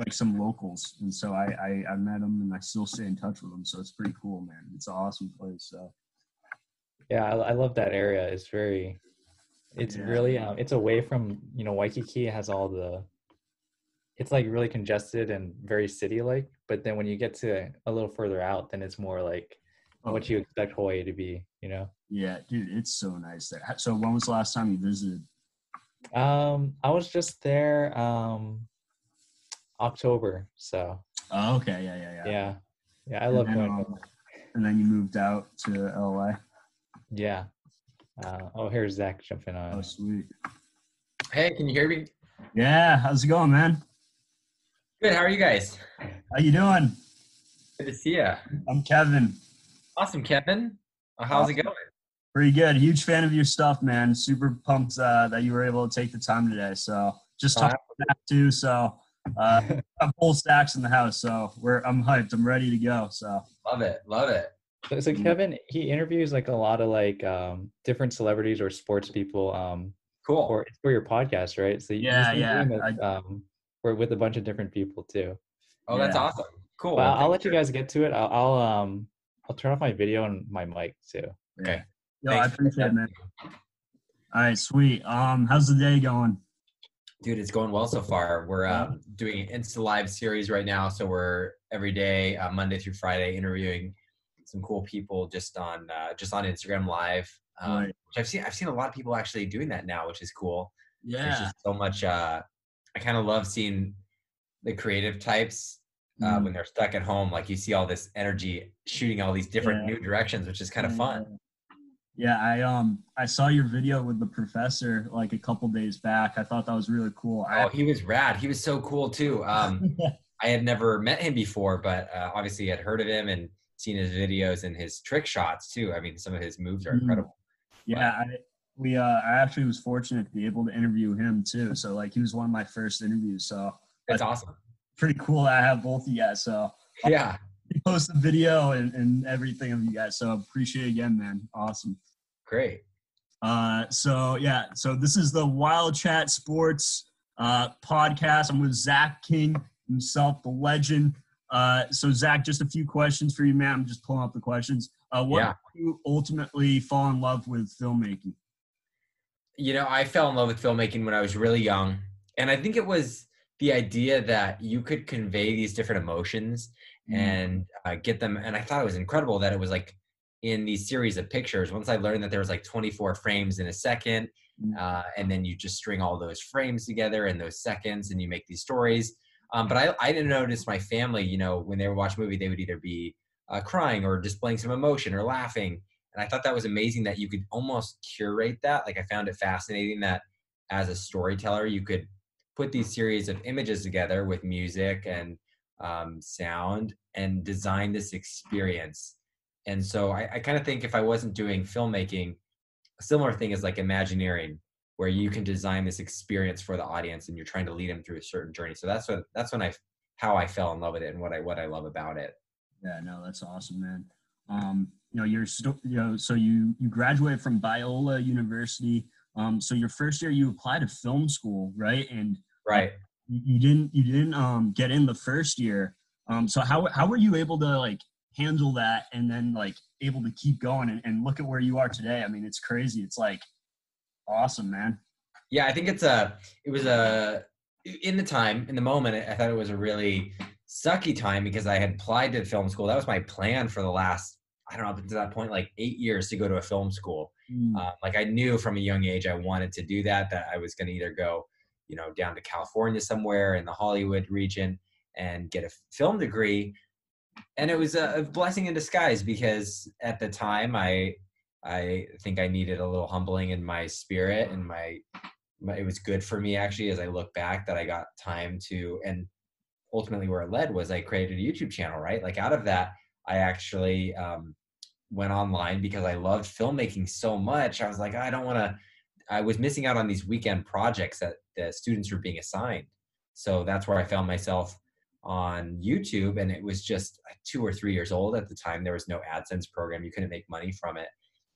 like some locals, and so I, I I met them and I still stay in touch with them. So it's pretty cool, man. It's an awesome place. So Yeah, I, I love that area. It's very, it's Yeah. really, um, it's away from you know Waikiki. Has all the, it's like really congested and very city-like. But then when you get to a little further out, then it's more like Oh, what you expect Hawaii to be. You know. yeah, dude, it's so nice there. So when was the last time you visited? Um, I was just there um October, so Oh, okay, yeah, yeah, yeah. yeah, yeah, I And love then, going. um, and then you moved out to LA. Yeah. Uh, oh, here's Zach jumping on. Oh, sweet. Hey, can you hear me? Yeah, how's it going, man? Good. How are you guys? How you doing? Good to see you. I'm Kevin. Awesome, Kevin. Uh, how's it going? Pretty good. Huge fan of your stuff, man. Super pumped uh, that you were able to take the time today. So just Oh, talking about that too. So uh, I have full stacks in the house, so we're I'm hyped. I'm ready to go. So Love it. Love it. So, so Kevin, he interviews like a lot of like um different celebrities or sports people um Cool. for for your podcast, right? So you Yeah, yeah, doing this, um for with a bunch of different people too. oh, that's yeah. awesome. Cool. But I'll, I'll let you guys get to it. I'll, I'll um I'll turn off my video and my mic too. Okay. Yo, I Thanks for appreciate it, man. All right, sweet. Um, how's the day going? Dude, it's going well so far. We're uh, doing an Insta Live series right now, so we're every day, uh, Monday through Friday, interviewing some cool people just on uh, just on Instagram Live. Um, Right. Which I've seen. I've seen a lot of people actually doing that now, which is cool. yeah There's just so much. Uh, I kind of love seeing the creative types uh, Mm. when they're stuck at home. Like you see all this energy shooting all these different Yeah. new directions, which is kind of fun. Yeah, I um I saw your video with the professor like a couple days back. I thought that was really cool. I, Oh, he was rad. He was so cool too. Um, I had never met him before, but uh, obviously had heard of him and seen his videos and his trick shots too. I mean, some of his moves are Mm. incredible. yeah, I, we uh I actually was fortunate to be able to interview him too. So like he was one of my first interviews. So That's awesome. pretty cool that I have both of you guys. So Yeah. he posted video and, and everything of you guys. So appreciate it again, man. Awesome. Great. Uh, so yeah, so this is the Wild Chat Sports uh, podcast. I'm with Zach King himself, the legend. Uh, so Zach, just a few questions for you, man. I'm just pulling up the questions. Uh, what Yeah. you ultimately fall in love with filmmaking? You know, I fell in love with filmmaking when I was really young. And I think it was the idea that you could convey these different emotions Mm. and uh, get them. And I thought it was incredible that it was like in these series of pictures. Once I learned that there was like 24 frames in a second, Mm. uh, and then you just string all those frames together in those seconds and you make these stories. Um, but I, I didn't notice my family, you know, when they would watch a movie, they would either be uh, crying or displaying some emotion or laughing. And I thought that was amazing that you could almost curate that. Like I found it fascinating that as a storyteller, you could put these series of images together with music and um, sound and design this experience. And so I, I kind of think if I wasn't doing filmmaking, a similar thing is like Imagineering, where you can design this experience for the audience and you're trying to lead them through a certain journey. So that's what that's when I how I fell in love with it and what I what I love about it. Yeah, no, that's awesome, man. Um, you know, you're sto- you know, so you you graduated from Biola University. Um, so your first year you applied to film school, right? And Right. you you didn't you didn't um get in the first year. Um, so how how were you able to like handle that and then like able to keep going and, and look at where you are today? I mean, it's crazy. It's like awesome, man. Yeah, I think it's a it was a in the time in the moment I thought it was a really sucky time because I had applied to film school. That was my plan for the last I don't know up to that point like eight years to go to a film school. Uh, like I knew from a young age I wanted to do that. That I was going to either go, you know, down to California somewhere in the Hollywood region and get a film degree. And it was a, blessing in disguise because at the time I, I think I needed a little humbling in my spirit and my, my it was good for me actually as I look back that I got time to and ultimately where it led was I created a YouTube channel right like out of that I actually um, went online because I loved filmmaking so much. I was like, I don't want to. I was missing out on these weekend projects that the students were being assigned. So that's where I found myself on YouTube, and it was just two or three years old at the time. There was no AdSense program; you couldn't make money from it,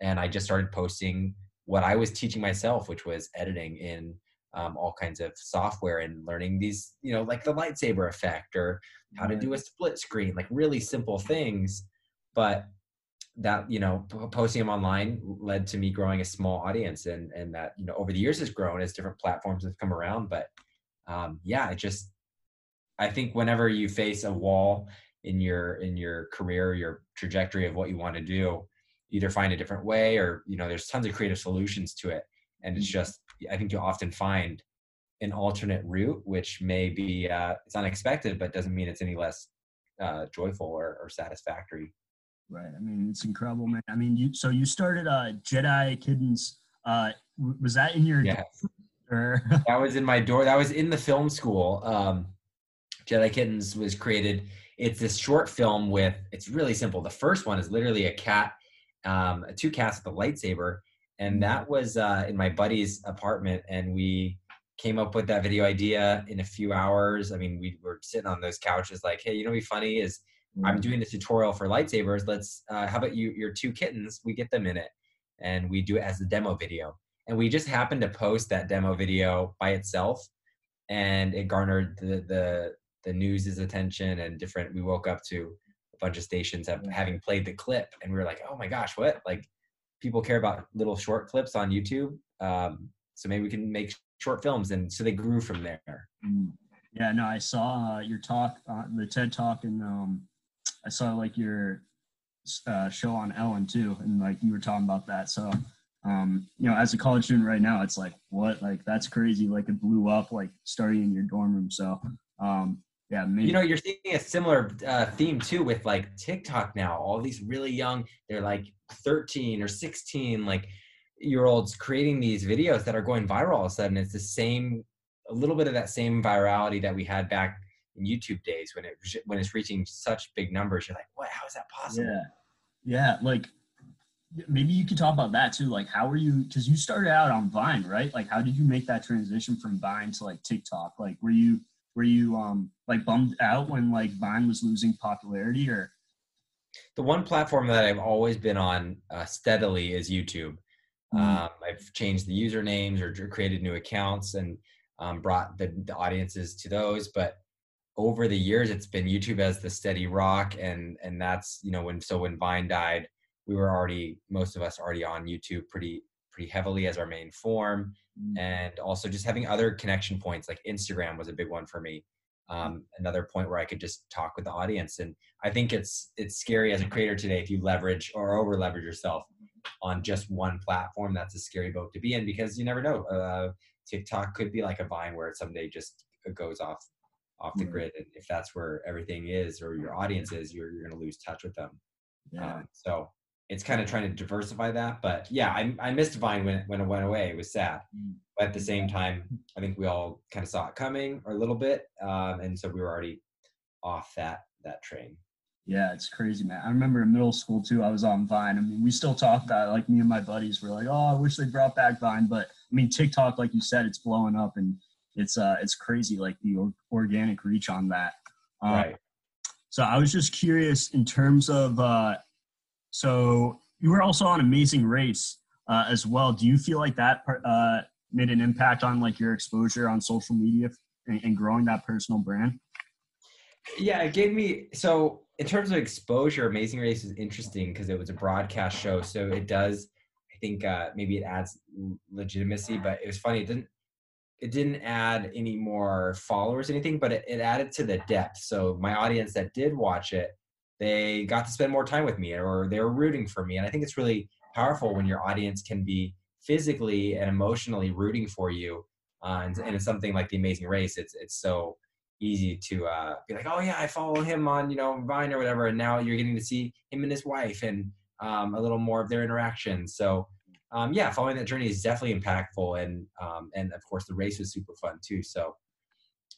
and I just started posting what I was teaching myself, which was editing in um, all kinds of software and learning these, you know, like the lightsaber effect or how to do a split screen, like really simple things. But that you know posting them online led to me growing a small audience and and that you know over the years has grown as different platforms have come around but um yeah it just i think whenever you face a wall in your in your career your trajectory of what you want to do either find a different way or you know there's tons of creative solutions to it and it's mm-hmm. just i think you'll often find an alternate route which may be uh, it's unexpected but doesn't mean it's any less uh, joyful or, or satisfactory Right. I mean, it's incredible, man. I mean, you so you started uh Jedi Kittens. Uh, was that in your? Yeah. Or? that was in my door. That was in the film school. Um, Jedi Kittens was created. It's this short film with. It's really simple. The first one is literally a cat, um, two cats with a lightsaber, and mm-hmm. that was uh, in my buddy's apartment, and we came up with that video idea in a few hours. I mean, we were sitting on those couches, like, hey, you know, be funny is I'm doing the tutorial for lightsabers. Let's, uh, how about you, your two kittens? We get them in it and we do it as a demo video. And we just happened to post that demo video by itself and it garnered the, the, the news's attention and different, we woke up to a bunch of stations have, having played the clip and we were like, oh my gosh, what? Like people care about little short clips on YouTube. Um, so maybe we can make short films. And so they grew from there. Mm. Yeah, no, I saw uh, your talk, uh, the TED talk, and um, I saw like your uh, show on Ellen too, and like you were talking about that. So, um, you know, as a college student right now, it's like what, like that's crazy. Like it blew up, like starting in your dorm room. So, um, yeah, maybe. you know, you're seeing a similar uh, theme too with like TikTok now. All these really young, they're like 13 or 16, like year olds creating these videos that are going viral all of a sudden. It's the same, a little bit of that same virality that we had back in YouTube days when it when it's reaching such big numbers. You're like, what? How is that possible? Yeah, yeah. Like maybe you could talk about that too. Like, how were you? Because you started out on Vine, right? Like, how did you make that transition from Vine to like TikTok? Like, were you were you um like bummed out when like Vine was losing popularity, or? The one platform that I've always been on uh, steadily is YouTube. Mm-hmm. Um, I've changed the usernames or created new accounts and um, brought the, the audiences to those, but over the years it's been youtube as the steady rock and and that's you know when so when vine died we were already most of us already on youtube pretty pretty heavily as our main form. Mm. and also just having other connection points like instagram was a big one for me um, another point where i could just talk with the audience. And i think it's it's scary as a creator today if you leverage or over leverage yourself on just one platform that's a scary boat to be in because you never know uh, tiktok could be like a vine where it someday just goes off off the grid. And if that's where everything is or your audience is you're, you're going to lose touch with them. Yeah. Um, so it's kind of trying to diversify that but yeah i, I missed vine when, when it went away it was sad mm. but at the same time i think we all kind of saw it coming or a little bit um, and so we were already off that that train yeah, it's crazy, man. I remember in middle school too. I was on Vine. I mean, we still talk about it. Like me and my buddies were like, "Oh, I wish they brought back Vine." But I mean, TikTok, like you said, it's blowing up, and it's uh it's crazy like the organic reach on that. Um, right. So I was just curious in terms of uh, so you were also on Amazing Race uh, as well. Do you feel like that uh, made an impact on like your exposure on social media and, and growing that personal brand? Yeah, it gave me so in terms of exposure, Amazing Race is interesting because it was a broadcast show, so it does. I think uh, maybe it adds legitimacy, but it was funny. It didn't it didn't add any more followers anything but it, it, added to the depth so my audience that did watch it they got to spend more time with me or they were rooting for me. And i think it's really powerful when your audience can be physically and emotionally rooting for you. Uh, and, and it's something like the amazing race it's it's so easy to uh, be like oh yeah i follow him on you know vine or whatever and now you're getting to see him and his wife and um, a little more of their interactions so um, yeah, following that journey is definitely impactful, and um, and of course the race was super fun too. So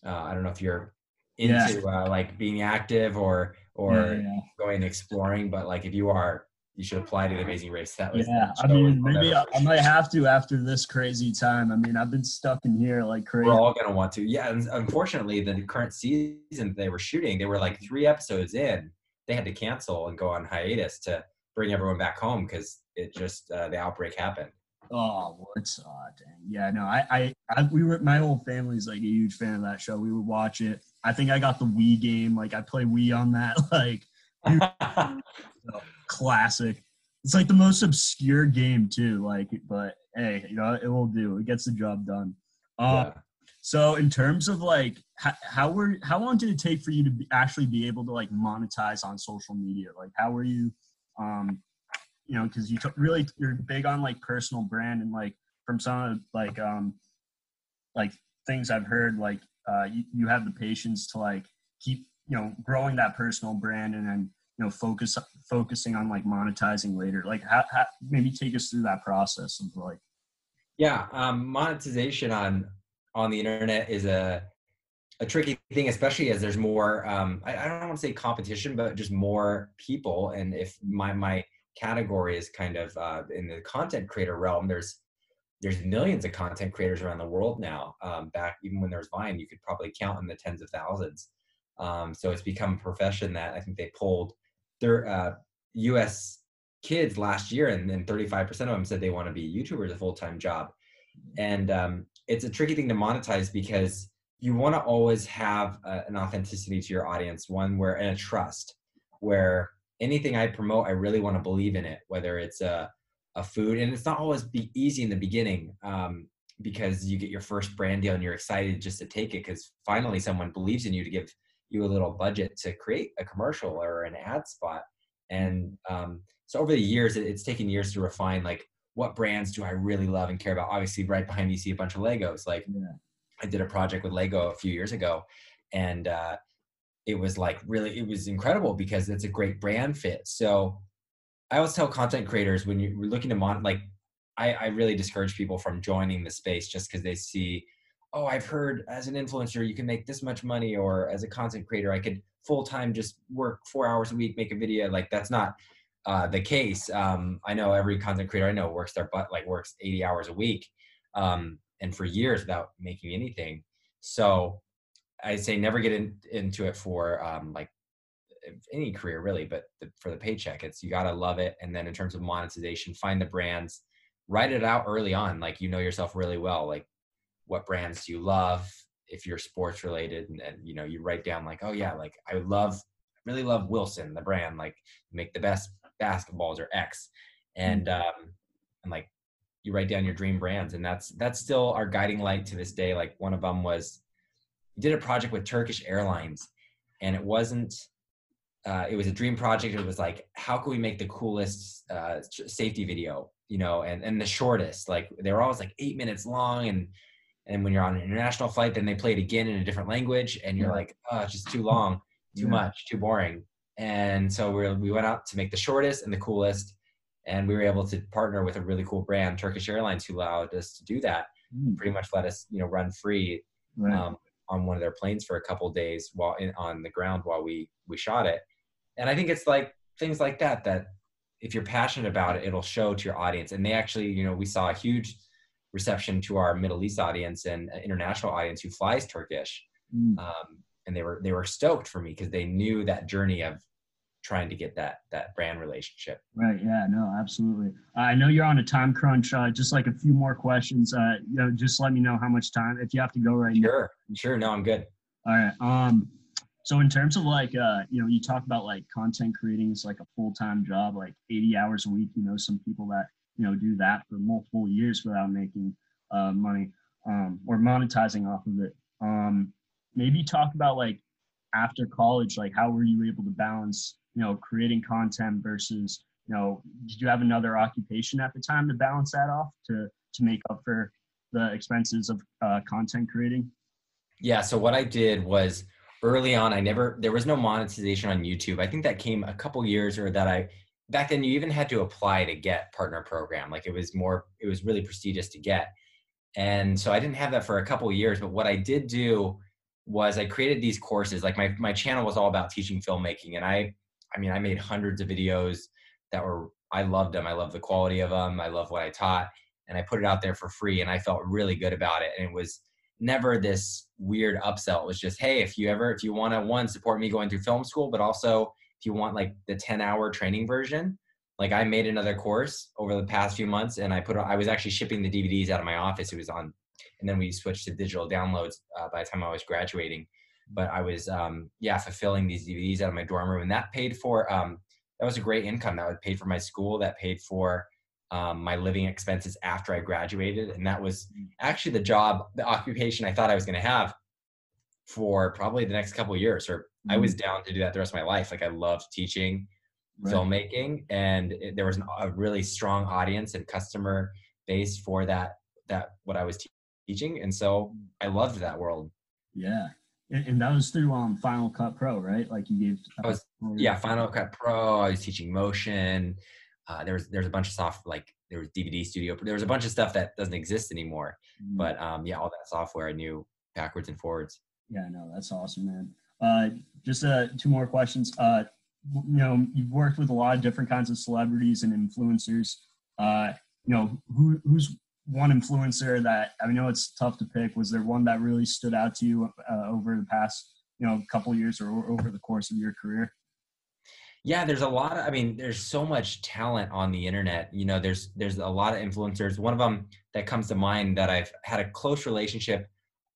uh, I don't know if you're into yeah. uh, like being active or or yeah, yeah. going exploring, but like if you are, you should apply to the Amazing Race. That was yeah. I mean, maybe I, I, might have to after this crazy time. I mean, I've been stuck in here like crazy. We're all gonna want to. Yeah, and unfortunately, the current season they were shooting, they were like three episodes in. They had to cancel and go on hiatus to bring everyone back home because it just uh, the outbreak happened. Oh, what's uh, dang. Yeah, no, I, I, I, we were, my whole family's like a huge fan of that show. We would watch it. I think I got the Wii game. Like I play Wii on that. Like classic. It's like the most obscure game too. Like, but hey, you know, it will do. It gets the job done. Um, Yeah. So in terms of like how, how were how long did it take for you to be, actually be able to like monetize on social media? Like how were you, um, you know, because you t- really you're big on like personal brand and like from some of like um like things I've heard like uh you, you have the patience to like keep you know growing that personal brand and then you know focus focusing on like monetizing later. Like how, how maybe take us through that process of like Yeah, um, monetization on on the internet is a a tricky thing, especially as there's more. Um, I, I don't want to say competition, but just more people. And if my my category is kind of uh, in the content creator realm, there's there's millions of content creators around the world now. Um, back even when there's Vine, you could probably count in the tens of thousands. Um, so it's become a profession that I think they pulled their uh, U.S. kids last year, and then 35% of them said they want to be YouTubers a full time job. And um, it's a tricky thing to monetize because you want to always have a, an authenticity to your audience, one where and a trust, where anything I promote, I really want to believe in it, whether it's a a food, and it's not always be easy in the beginning um, because you get your first brand deal and you're excited just to take it because finally someone believes in you to give you a little budget to create a commercial or an ad spot. And um, so over the years, it, it's taken years to refine like what brands do I really love and care about. Obviously, right behind me, you see a bunch of Legos. Like Yeah. I did a project with Lego a few years ago, and uh, it was like really, it was incredible because it's a great brand fit. So I always tell content creators when you're looking to mon like I, I really discourage people from joining the space just because they see, oh, I've heard as an influencer you can make this much money, or as a content creator I could full time just work four hours a week, make a video. Like that's not uh, the case. Um, I know every content creator I know works their butt like works 80 hours a week, um, and for years without making anything. So I say never get in, into it for um, like any career really, but the, for the paycheck, it's you gotta love it. And then in terms of monetization, find the brands, write it out early on, like you know yourself really well. Like what brands do you love? If you're sports related, and, and you know you write down like, oh yeah, like I love, really love Wilson, the brand, like make the best basketballs or X, and um, and like you write down your dream brands, and that's that's still our guiding light to this day. Like one of them was, did a project with Turkish Airlines, and it wasn't uh, it was a dream project. It was like, how can we make the coolest uh, safety video, you know, and, and the shortest? Like they were always like eight minutes long, and and when you're on an international flight, then they play it again in a different language, and you're Yeah. like, oh, it's just too long, too Yeah. much, too boring. And so we we went out to make the shortest and the coolest, and we were able to partner with a really cool brand, Turkish Airlines, who allowed us to do that. Mm, Pretty much let us, you know, run free right. um, on one of their planes for a couple days while in, on the ground while we we shot it. And I think it's like things like that that if you're passionate about it, it'll show to your audience. And they actually, you know, we saw a huge reception to our Middle East audience and international audience who flies Turkish, Mm, um, and they were they were stoked for me because they knew that journey of trying to get that that brand relationship. Right. Yeah. No. Absolutely. I know you're on a time crunch. Uh, just like a few more questions. Uh, you know, just let me know how much time if you have to go right now. Sure, sure. No, I'm good. All right. Um. So in terms of like, uh, you know, you talk about like content creating is like a full time job, like 80 hours a week. You know, some people that you know do that for multiple years without making uh, money um, or monetizing off of it. Um, maybe talk about like after college, like how were you able to balance, you know, creating content versus, you know, did you have another occupation at the time to balance that off to to make up for the expenses of uh, content creating? Yeah. So what I did was early on, I never there was no monetization on YouTube. I think that came a couple years or that I back then you even had to apply to get partner program. Like it was more it was really prestigious to get. And so I didn't have that for a couple years, but what I did do was I created these courses. Like my my channel was all about teaching filmmaking and I I mean I made hundreds of videos that were I loved them. I love the quality of them. I love what I taught and I put it out there for free and I felt really good about it and it was never this weird upsell. It was just, hey, if you ever, if you want to one support me going through film school, but also if you want like the 10 hour training version, like I made another course over the past few months, and I put I was actually shipping the DVDs out of my office. It was on, and then we switched to digital downloads uh, by the time I was graduating. But I was um, yeah fulfilling these DVDs out of my dorm room, and that paid for um, that was a great income. That would pay for my school. That paid for um, my living expenses after I graduated, and that was actually the job, the occupation I thought I was going to have for probably the next couple years. Or mm-hmm. I was mm-hmm. down to do that the rest of my life. Like I loved teaching right. filmmaking, and it, there was an, a really strong audience and customer base for that. That what I was te- teaching, and so I loved that world. Yeah, and, and that was through um Final Cut Pro, right? Like you gave. I was yeah, Final Cut Pro. I was teaching motion. Uh, there's there's a bunch of soft like there was DVD Studio. There was a bunch of stuff that doesn't exist anymore. Mm-hmm. But um, yeah, all that software I knew backwards and forwards. Yeah, no, that's awesome, man. Uh, just uh, two more questions. Uh, you know, you've worked with a lot of different kinds of celebrities and influencers. Uh, you know, who who's one influencer that I know it's tough to pick. Was there one that really stood out to you uh, over the past you know couple years or over the course of your career? Yeah there's a lot of i mean there's so much talent on the internet you know there's there's a lot of influencers. One of them that comes to mind that i've had a close relationship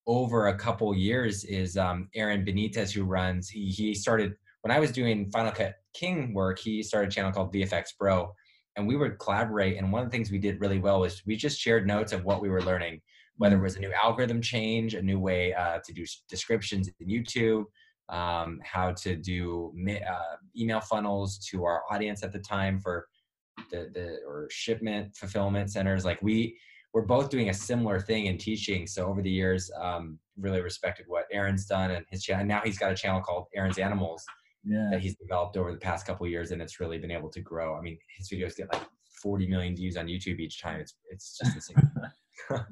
over a couple years is um, aaron benitez who runs he, he started when i was doing final cut king work he started a channel called vfx bro and we would collaborate and one of the things we did really well was we just shared notes of what we were learning whether it was a new algorithm change a new way uh, to do descriptions in youtube um, how to do uh, email funnels to our audience at the time for the, the or shipment fulfillment centers. Like we we're both doing a similar thing in teaching. So over the years, um, really respected what Aaron's done and his channel. Now he's got a channel called Aaron's Animals yeah. that he's developed over the past couple years, and it's really been able to grow. I mean, his videos get like 40 million views on YouTube each time. It's it's just insane.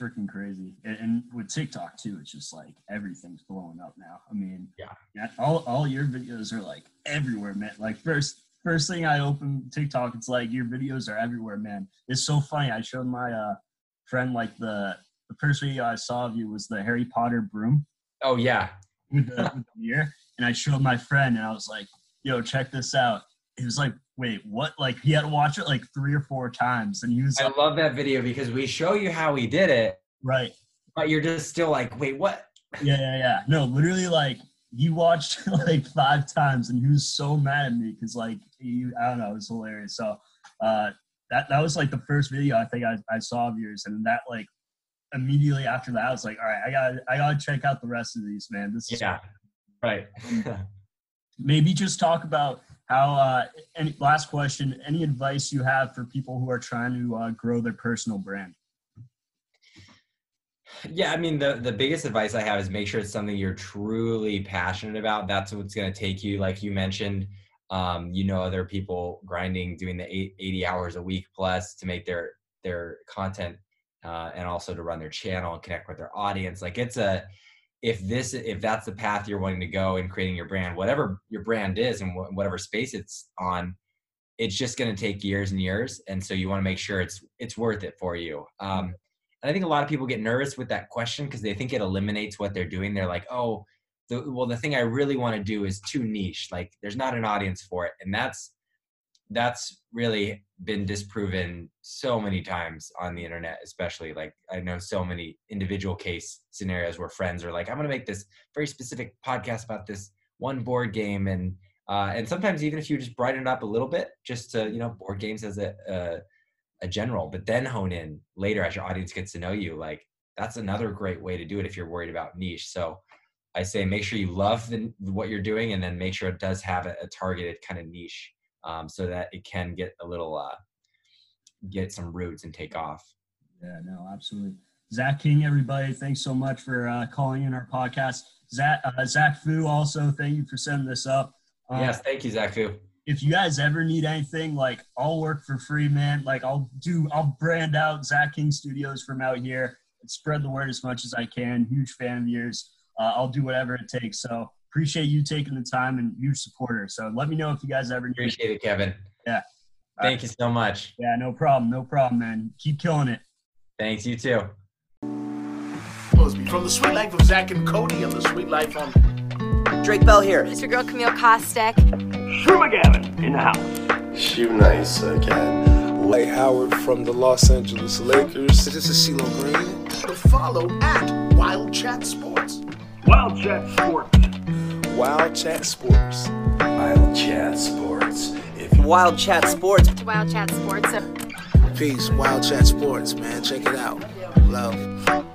freaking crazy. And, and, with TikTok too, it's just like everything's blowing up now. I mean, yeah, yeah all, all your videos are like everywhere, man. Like first first thing I open TikTok, it's like your videos are everywhere, man. It's so funny. I showed my uh, friend like the the first video I saw of you was the Harry Potter broom. Oh yeah, with the, with the mirror, and I showed my friend, and I was like, "Yo, check this out." He was like, wait, what? Like he had to watch it like three or four times, and he was. I like, love that video because we show you how he did it, right? But you're just still like, wait, what? Yeah, yeah, yeah. No, literally, like he watched like five times, and he was so mad at me because like he, I don't know, it was hilarious. So uh, that that was like the first video I think I, I saw of yours, and that like immediately after that, I was like, all right, I got I gotta check out the rest of these, man. This is yeah, right. Maybe just talk about how uh, any last question any advice you have for people who are trying to uh, grow their personal brand? Yeah i mean the the biggest advice i have is make sure it's something you're truly passionate about. That's what's going to take you like you mentioned um, you know other people grinding doing the eight, 80 hours a week plus to make their their content uh, and also to run their channel and connect with their audience. Like it's a if this if that's the path you're wanting to go in creating your brand whatever your brand is and wh- whatever space it's on it's just going to take years and years and so you want to make sure it's it's worth it for you. Um, and i think a lot of people get nervous with that question because they think it eliminates what they're doing. They're like oh the, well the thing i really want to do is too niche like there's not an audience for it. And that's that's really been disproven so many times on the internet especially like i know so many individual case scenarios where friends are like i'm going to make this very specific podcast about this one board game and uh, and sometimes even if you just brighten it up a little bit just to you know board games as a, a a general but then hone in later as your audience gets to know you like that's another great way to do it if you're worried about niche. So i say make sure you love the, what you're doing and then make sure it does have a, a targeted kind of niche um, so that it can get a little uh, get some roots and take off. Yeah, no, absolutely. Zach King, everybody, thanks so much for uh, calling in our podcast. Zach, uh, Zach Fu, also, thank you for setting this up. Uh, yes, thank you, Zach Fu. If you guys ever need anything, like I'll work for free, man. Like I'll do, I'll brand out Zach King Studios from out here and spread the word as much as I can. Huge fan of yours. Uh, I'll do whatever it takes. So appreciate you taking the time and huge supporter. So let me know if you guys ever need appreciate it, Kevin. Yeah. Thank you so much. Yeah, no problem. No problem, man. Keep killing it. Thanks, you too. From the Suite Life of Zack and Cody and the Suite Life on Drake Bell here. It's your girl Camille Kostek. Sherma Gavin in the house. Shoe nice again. Lay Howard from the Los Angeles Lakers. This is CeeLo Green. To follow at Wild Chat Sports. Wild Chat Sports. Wild Chat Sports. Wild Chat Sports. If Wild Chat Sports. Wild Chat Sports. Peace. Wild Chat Sports, man. Check it out. Love.